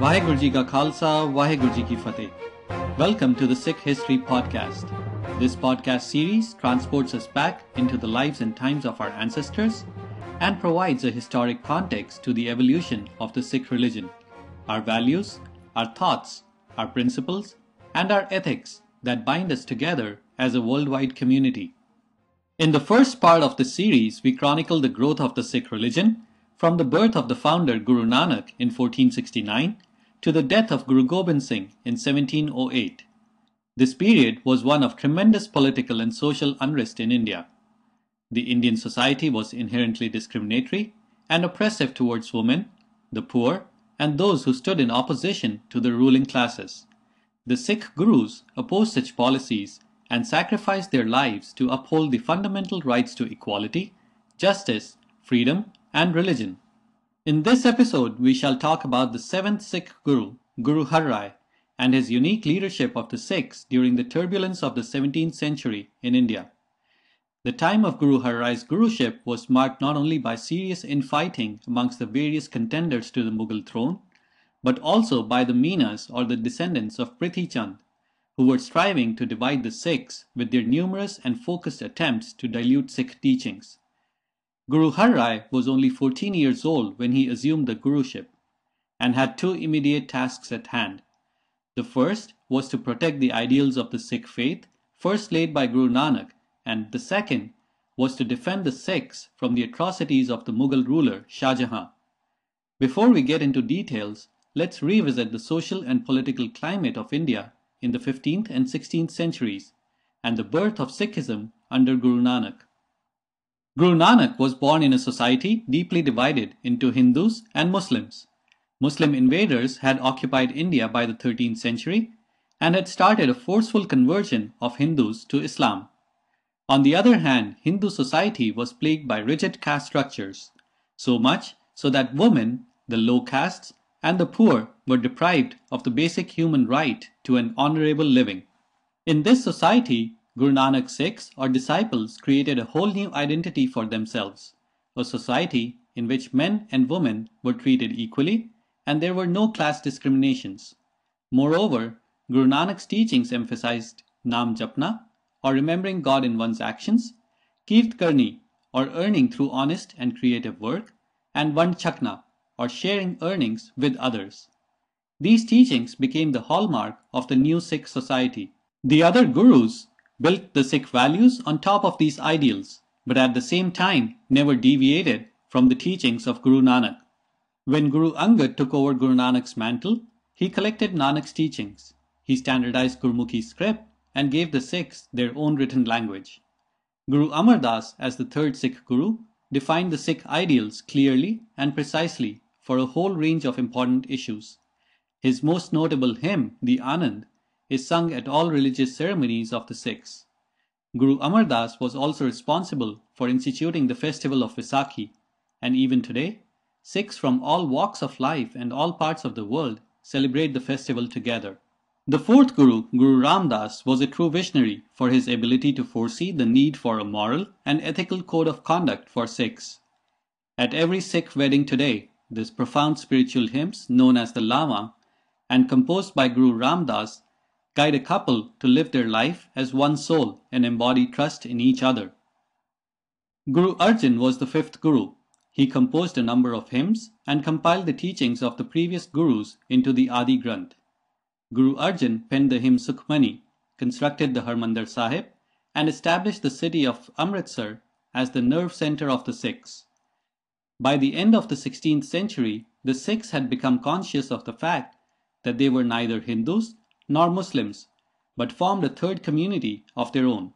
Vaheguru Ji Ka Khalsa, Vaheguru Ji Ki Fateh. Welcome to the Sikh History Podcast. This podcast series transports us back into the lives and times of our ancestors and provides a historic context to the evolution of the Sikh religion, our values, our thoughts, our principles, and our ethics that bind us together as a worldwide community. In the first part of the series, we chronicle the growth of the Sikh religion from the birth of the founder Guru Nanak in 1469 to the death of Guru Gobind Singh in 1708. This period was one of tremendous political and social unrest in India. The Indian society was inherently discriminatory and oppressive towards women, the poor, and those who stood in opposition to the ruling classes. The Sikh gurus opposed such policies and sacrificed their lives to uphold the fundamental rights to equality, justice, freedom, and religion. In this episode, we shall talk about the seventh Sikh Guru, Guru Har Rai, and his unique leadership of the Sikhs during the turbulence of the 17th century in India. The time of Guru Har Rai's Guruship was marked not only by serious infighting amongst the various contenders to the Mughal throne, but also by the Minas or the descendants of Prithi Chand, who were striving to divide the Sikhs with their numerous and focused attempts to dilute Sikh teachings. Guru Har Rai was only 14 years old when he assumed the Guruship and had two immediate tasks at hand. The first was to protect the ideals of the Sikh faith, first laid by Guru Nanak, and the second was to defend the Sikhs from the atrocities of the Mughal ruler Shah Jahan. Before we get into details, let's revisit the social and political climate of India in the 15th and 16th centuries and the birth of Sikhism under Guru Nanak. Guru Nanak was born in a society deeply divided into Hindus and Muslims. Muslim invaders had occupied India by the 13th century and had started a forceful conversion of Hindus to Islam. On the other hand, Hindu society was plagued by rigid caste structures, so much so that women, the low castes, and the poor were deprived of the basic human right to an honorable living. In this society, Guru Nanak's Sikhs or disciples created a whole new identity for themselves, a society in which men and women were treated equally and there were no class discriminations. Moreover, Guru Nanak's teachings emphasized Nam Japna or remembering God in one's actions, Kirt Karni or earning through honest and creative work, and Vand Chakna or sharing earnings with others. These teachings became the hallmark of the new Sikh society. The other gurus built the Sikh values on top of these ideals, but at the same time never deviated from the teachings of Guru Nanak. When Guru Angad took over Guru Nanak's mantle, he collected Nanak's teachings. He standardized Gurmukhi script and gave the Sikhs their own written language. Guru Amar Das, as the third Sikh Guru, defined the Sikh ideals clearly and precisely for a whole range of important issues. His most notable hymn, the Anand, is sung at all religious ceremonies of the Sikhs. Guru Amar Das was also responsible for instituting the festival of Vaisakhi, and even today, Sikhs from all walks of life and all parts of the world celebrate the festival together. The fourth Guru, Guru Ram Das, was a true visionary for his ability to foresee the need for a moral and ethical code of conduct for Sikhs. At every Sikh wedding today, these profound spiritual hymns, known as the Lawa, and composed by Guru Ram Das, guide a couple to live their life as one soul and embody trust in each other. Guru Arjan was the fifth Guru. He composed a number of hymns and compiled the teachings of the previous Gurus into the Adi Granth. Guru Arjan penned the hymn Sukhmani, constructed the Harmandir Sahib, and established the city of Amritsar as the nerve center of the Sikhs. By the end of the 16th century, the Sikhs had become conscious of the fact that they were neither Hindus nor Muslims, but formed a third community of their own.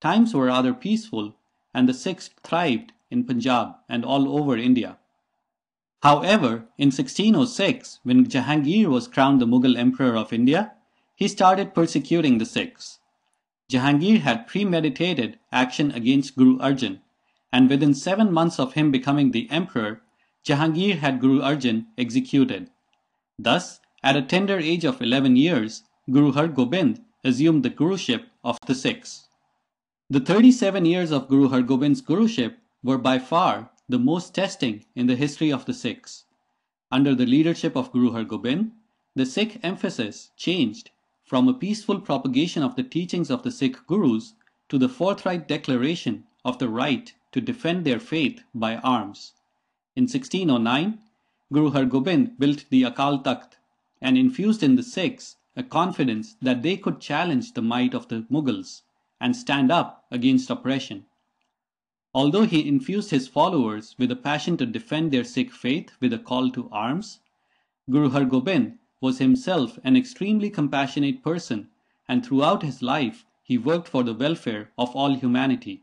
Times were rather peaceful, and the Sikhs thrived in Punjab and all over India. However, in 1606, when Jahangir was crowned the Mughal Emperor of India, he started persecuting the Sikhs. Jahangir had premeditated action against Guru Arjan, and within seven months of him becoming the emperor, Jahangir had Guru Arjan executed. Thus, at a tender age of 11 years, Guru Har Gobind assumed the Guruship of the Sikhs. The 37 years of Guru Har Gobind's Guruship were by far the most testing in the history of the Sikhs. under the leadership of Guru Har Gobind, the Sikh emphasis changed from a peaceful propagation of the teachings of the Sikh Gurus to the forthright declaration of the right to defend their faith by arms. In 1609, Guru Har Gobind built the Akal Takht and infused in the Sikhs a confidence that they could challenge the might of the Mughals and stand up against oppression. Although he infused his followers with a passion to defend their Sikh faith with a call to arms, Guru Har Gobind was himself an extremely compassionate person and throughout his life he worked for the welfare of all humanity.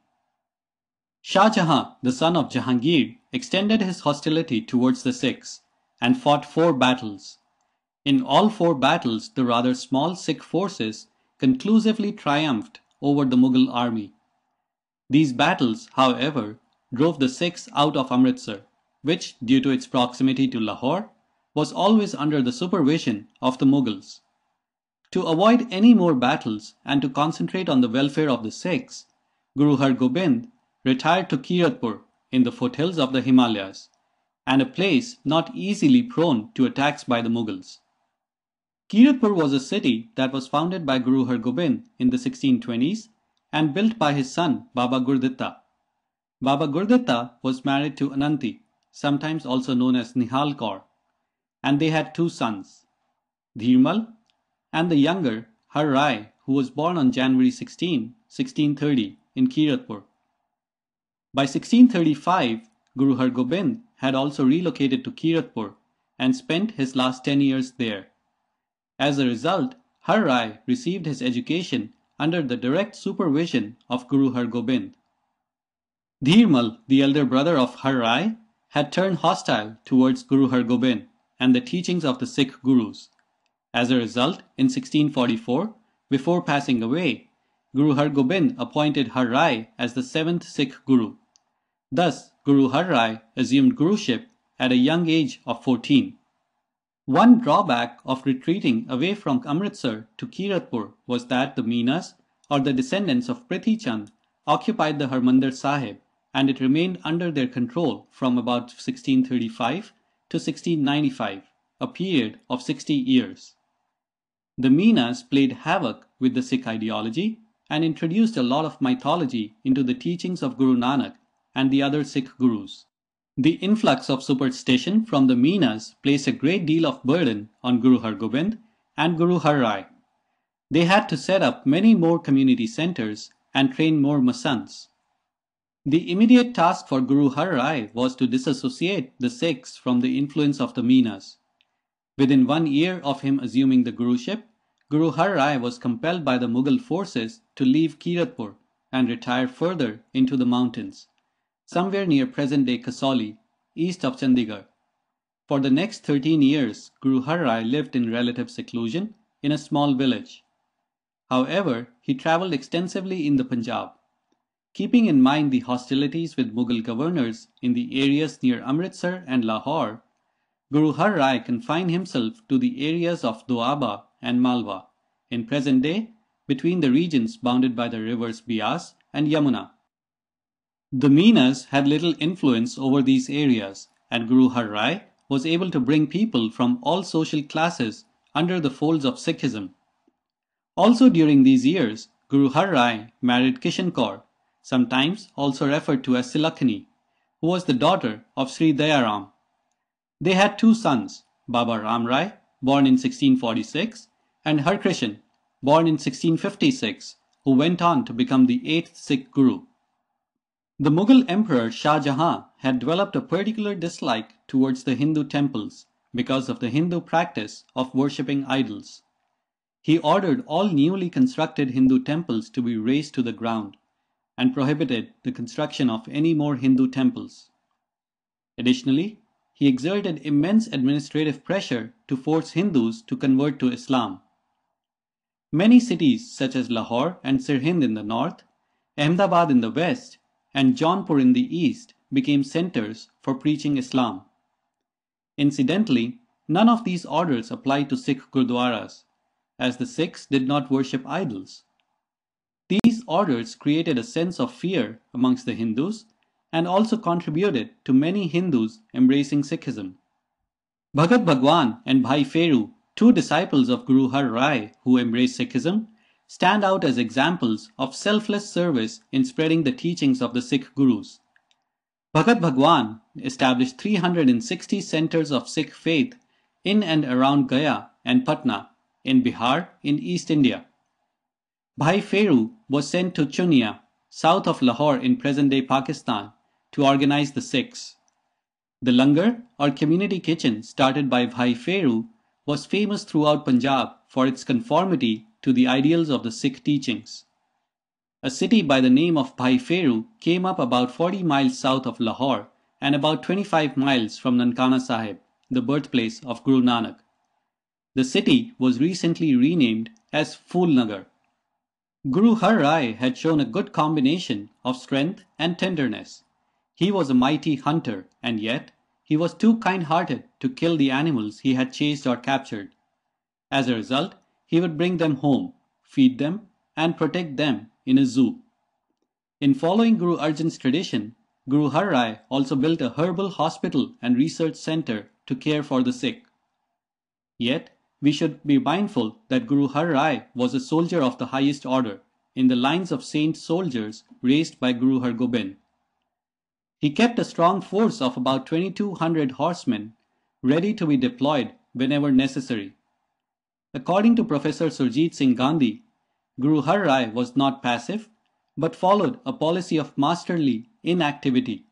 Shah Jahan, the son of Jahangir, extended his hostility towards the Sikhs and fought four battles. In all four battles, the rather small Sikh forces conclusively triumphed over the Mughal army. These battles, however, drove the Sikhs out of Amritsar, which, due to its proximity to Lahore, was always under the supervision of the Mughals. To avoid any more battles and to concentrate on the welfare of the Sikhs, Guru Har Gobind retired to Kiratpur in the foothills of the Himalayas, and a place not easily prone to attacks by the Mughals. Kiratpur was a city that was founded by Guru Har Gobind in the 1620s and built by his son Baba Gurditta. Baba Gurditta was married to Ananti, sometimes also known as Nihal Kaur, and they had two sons, Dhirmal and the younger Har Rai, who was born on January 16, 1630 in Kiratpur. By 1635, Guru Har Gobind had also relocated to Kiratpur and spent his last 10 years there. As a result, Har Rai received his education under the direct supervision of Guru Har Gobind. Dhirmal, the elder brother of Har Rai, had turned hostile towards Guru Har Gobind and the teachings of the Sikh Gurus. As a result, in 1644, before passing away, Guru Har Gobind appointed Har Rai as the seventh Sikh Guru. Thus, Guru Har Rai assumed Guruship at a young age of 14. One drawback of retreating away from Amritsar to Kiratpur was that the Minas, or the descendants of Prithi Chand, occupied the Harmandir Sahib and it remained under their control from about 1635 to 1695, a period of 60 years. The Minas played havoc with the Sikh ideology and introduced a lot of mythology into the teachings of Guru Nanak and the other Sikh gurus. The influx of superstition from the Minas placed a great deal of burden on Guru Har Gobind and Guru Har Rai. They had to set up many more community centers and train more masands. The immediate task for Guru Har Rai was to disassociate the Sikhs from the influence of the Minas. Within one year of him assuming the Guruship, Guru Har Rai was compelled by the Mughal forces to leave Kiratpur and retire further into the mountains somewhere near present-day Kasauli, east of Chandigarh. For the next 13 years, Guru Har Rai lived in relative seclusion in a small village. However, he travelled extensively in the Punjab. Keeping in mind the hostilities with Mughal governors in the areas near Amritsar and Lahore, Guru Har Rai confined himself to the areas of Doaba and Malwa, in present day between the regions bounded by the rivers Beas and Yamuna. The Minas had little influence over these areas, and Guru Har Rai was able to bring people from all social classes under the folds of Sikhism. Also during these years, Guru Har Rai married Kishan Kaur, sometimes also referred to as Silakhani, who was the daughter of Sri Dayaram. They had two sons, Baba Ram Rai, born in 1646, and Harkrishan, born in 1656, who went on to become the eighth Sikh Guru. The Mughal Emperor Shah Jahan had developed a particular dislike towards the Hindu temples because of the Hindu practice of worshipping idols. He ordered all newly constructed Hindu temples to be razed to the ground and prohibited the construction of any more Hindu temples. Additionally, he exerted immense administrative pressure to force Hindus to convert to Islam. Many cities such as Lahore and Sirhind in the north, Ahmedabad in the west, and Jaunpur in the east became centers for preaching Islam. Incidentally, none of these orders applied to Sikh Gurdwaras, as the Sikhs did not worship idols. These orders created a sense of fear amongst the Hindus and also contributed to many Hindus embracing Sikhism. Bhagat Bhagwan and Bhai Pheru, two disciples of Guru Har Rai who embraced Sikhism, stand out as examples of selfless service in spreading the teachings of the Sikh Gurus. Bhagat Bhagwan established 360 centers of Sikh faith in and around Gaya and Patna in Bihar in East India. Bhai Pheru was sent to Chunia, south of Lahore in present-day Pakistan, to organize the Sikhs. The langar or community kitchen started by Bhai Pheru was famous throughout Punjab for its conformity to the ideals of the Sikh teachings. A city by the name of Bhai Pheru came up about 40 miles south of Lahore and about 25 miles from Nankana Sahib, the birthplace of Guru Nanak. The city was recently renamed as Phulnagar. Guru Har Rai had shown a good combination of strength and tenderness. He was a mighty hunter, and yet he was too kind hearted to kill the animals he had chased or captured. As a result, he would bring them home, feed them, and protect them in a zoo. In following Guru Arjan's tradition, Guru Har Rai also built a herbal hospital and research center to care for the sick. Yet, we should be mindful that Guru Har Rai was a soldier of the highest order, in the lines of saint soldiers raised by Guru Har Gobind. He kept a strong force of about 2200 horsemen ready to be deployed whenever necessary. According to Professor Surjit Singh Gandhi, Guru Har Rai was not passive, but followed a policy of masterly inactivity.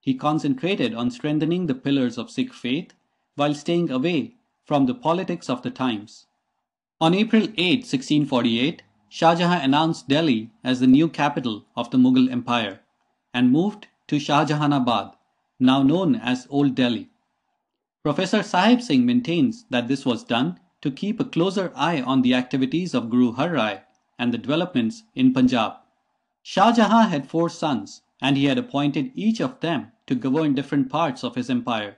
He concentrated on strengthening the pillars of Sikh faith while staying away from the politics of the times. On April 8, 1648, Shah Jahan announced Delhi as the new capital of the Mughal Empire and moved to Shahjahanabad, now known as Old Delhi. Professor Sahib Singh maintains that this was done to keep a closer eye on the activities of Guru Har Rai and the developments in Punjab. Shah Jahan had four sons, and he had appointed each of them to govern different parts of his empire.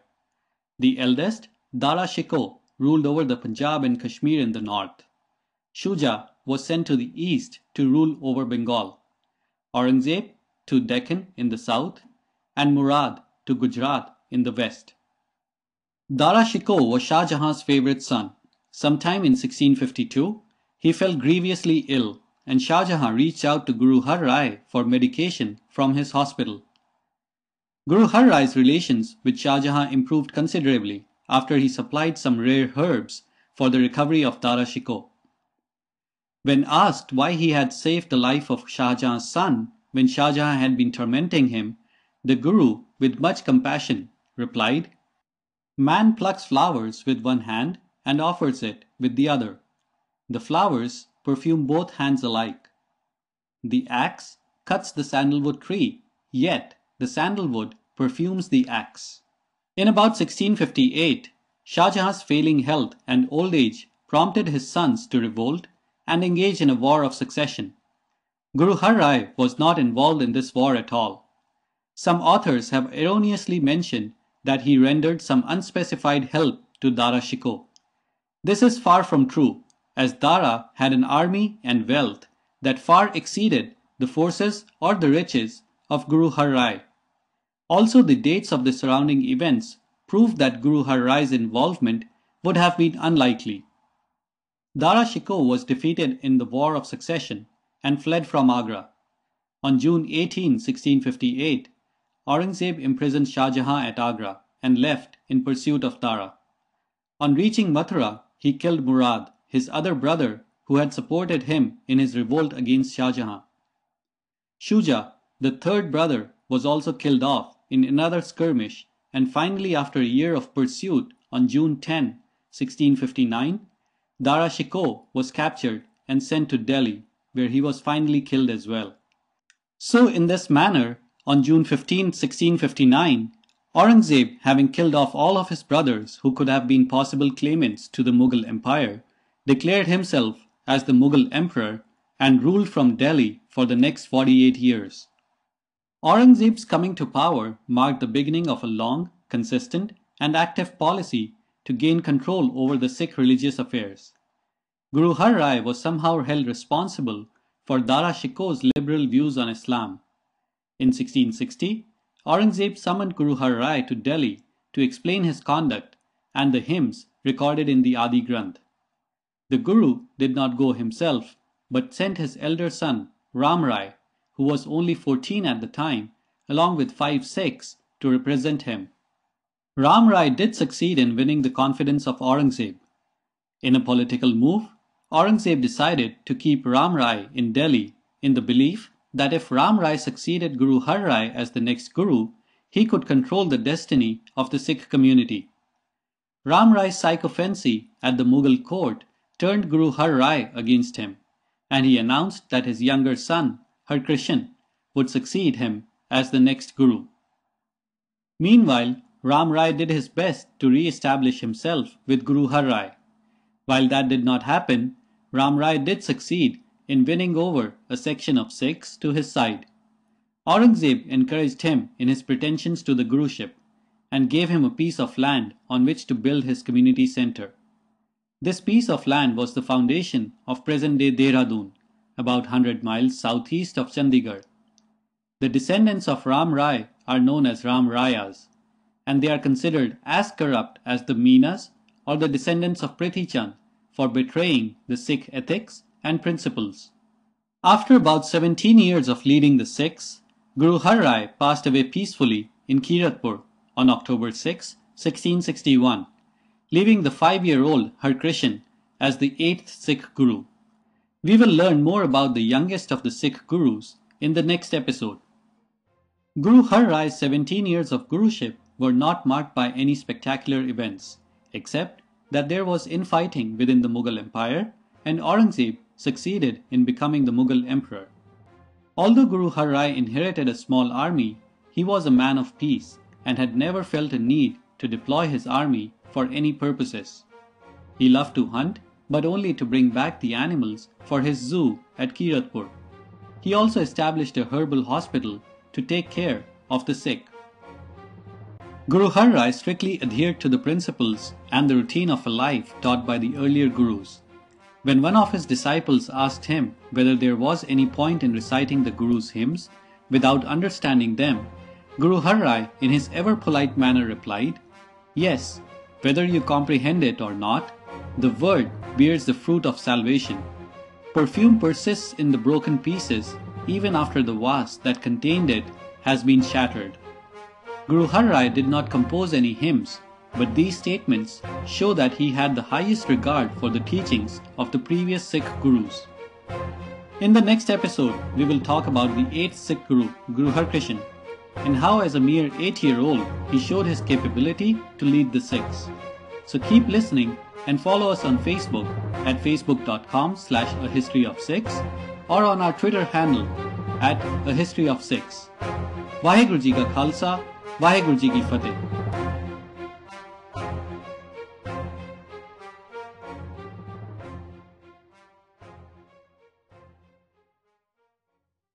The eldest, Dara Shikoh, ruled over the Punjab and Kashmir in the north. Shuja was sent to the east to rule over Bengal. Aurangzeb to Deccan in the south, and Murad to Gujarat in the west. Dara Shikoh was Shah Jahan's favorite son. Sometime in 1652, he fell grievously ill, and Shah Jahan reached out to Guru Har Rai for medication from his hospital. Guru Har Rai's relations with Shah Jahan improved considerably after he supplied some rare herbs for the recovery of Dara Shikoh. When asked why he had saved the life of Shah Jahan's son when Shah Jahan had been tormenting him, the Guru, with much compassion, replied, Man plucks flowers with one hand and offers it with the other. The flowers perfume both hands alike. The axe cuts the sandalwood tree, yet the sandalwood perfumes the axe. In about 1658, Shah Jahan's failing health and old age prompted his sons to revolt and engage in a war of succession. Guru Har Rai was not involved in this war at all. Some authors have erroneously mentioned that he rendered some unspecified help to Dara Shikoh. This is far from true, as Dara had an army and wealth that far exceeded the forces or the riches of Guru Har Rai. Also, the dates of the surrounding events prove that Guru Har Rai's involvement would have been unlikely. Dara Shikoh was defeated in the War of Succession and fled from Agra. On June 18, 1658, Aurangzeb imprisoned Shah Jahan at Agra and left in pursuit of Dara. On reaching Mathura, he killed Murad, his other brother who had supported him in his revolt against Shah Jahan. Shuja, the third brother, was also killed off in another skirmish, and finally, after a year of pursuit, on June 10, 1659, Dara Shikoh was captured and sent to Delhi, where he was finally killed as well. So, in this manner, on June 15, 1659, Aurangzeb, having killed off all of his brothers who could have been possible claimants to the Mughal Empire, declared himself as the Mughal Emperor and ruled from Delhi for the next 48 years. Aurangzeb's coming to power marked the beginning of a long, consistent, and active policy to gain control over the Sikh religious affairs. Guru Har Rai was somehow held responsible for Dara Shikoh's liberal views on Islam. In 1660, Aurangzeb summoned Guru Har Rai to Delhi to explain his conduct and the hymns recorded in the Adi Granth. The Guru did not go himself, but sent his elder son, Ram Rai, who was only 14 at the time, along with five Sikhs to represent him. Ram Rai did succeed in winning the confidence of Aurangzeb. In a political move, Aurangzeb decided to keep Ram Rai in Delhi in the belief that if Ram Rai succeeded Guru Har Rai as the next Guru, he could control the destiny of the Sikh community. Ram Rai's sycophancy at the Mughal court turned Guru Har Rai against him, and he announced that his younger son, Har Krishan, would succeed him as the next Guru. Meanwhile, Ram Rai did his best to re-establish himself with Guru Har Rai. While that did not happen, Ram Rai did succeed in winning over a section of Sikhs to his side. Aurangzeb encouraged him in his pretensions to the Guruship and gave him a piece of land on which to build his community center. This piece of land was the foundation of present-day Dehradun, about 100 miles southeast of Chandigarh. The descendants of Ram Rai are known as Ram Rayas, and they are considered as corrupt as the Meenas or the descendants of Prithi Chand for betraying the Sikh ethics and principles. After about 17 years of leading the Sikhs, Guru Har Rai passed away peacefully in Kiratpur on October 6, 1661, leaving the five-year-old Har Krishan as the eighth Sikh Guru. We will learn more about the youngest of the Sikh Gurus in the next episode. Guru Har Rai's 17 years of Guruship were not marked by any spectacular events, except that there was infighting within the Mughal Empire and Aurangzeb succeeded in becoming the Mughal emperor. Although Guru Har Rai inherited a small army, he was a man of peace and had never felt a need to deploy his army for any purposes. He loved to hunt, but only to bring back the animals for his zoo at Kiratpur. He also established a herbal hospital to take care of the sick. Guru Har Rai strictly adhered to the principles and the routine of a life taught by the earlier gurus. When one of his disciples asked him whether there was any point in reciting the Guru's hymns without understanding them, Guru Har Rai, in his ever polite manner, replied, Yes, whether you comprehend it or not, the word bears the fruit of salvation. Perfume persists in the broken pieces even after the vase that contained it has been shattered. Guru Har Rai did not compose any hymns, but these statements show that he had the highest regard for the teachings of the previous Sikh gurus. In the next episode, we will talk about the 8th Sikh Guru, Guru Har Krishan, and how as a mere 8 year old he showed his capability to lead the Sikhs. So keep listening and follow us on Facebook at facebook.com slash a history of Sikhs or on our Twitter handle at a history of Sikhs. Vaheguru Ji Ka Khalsa, Waheguru ji ਕੀ ਫਤਿਹ।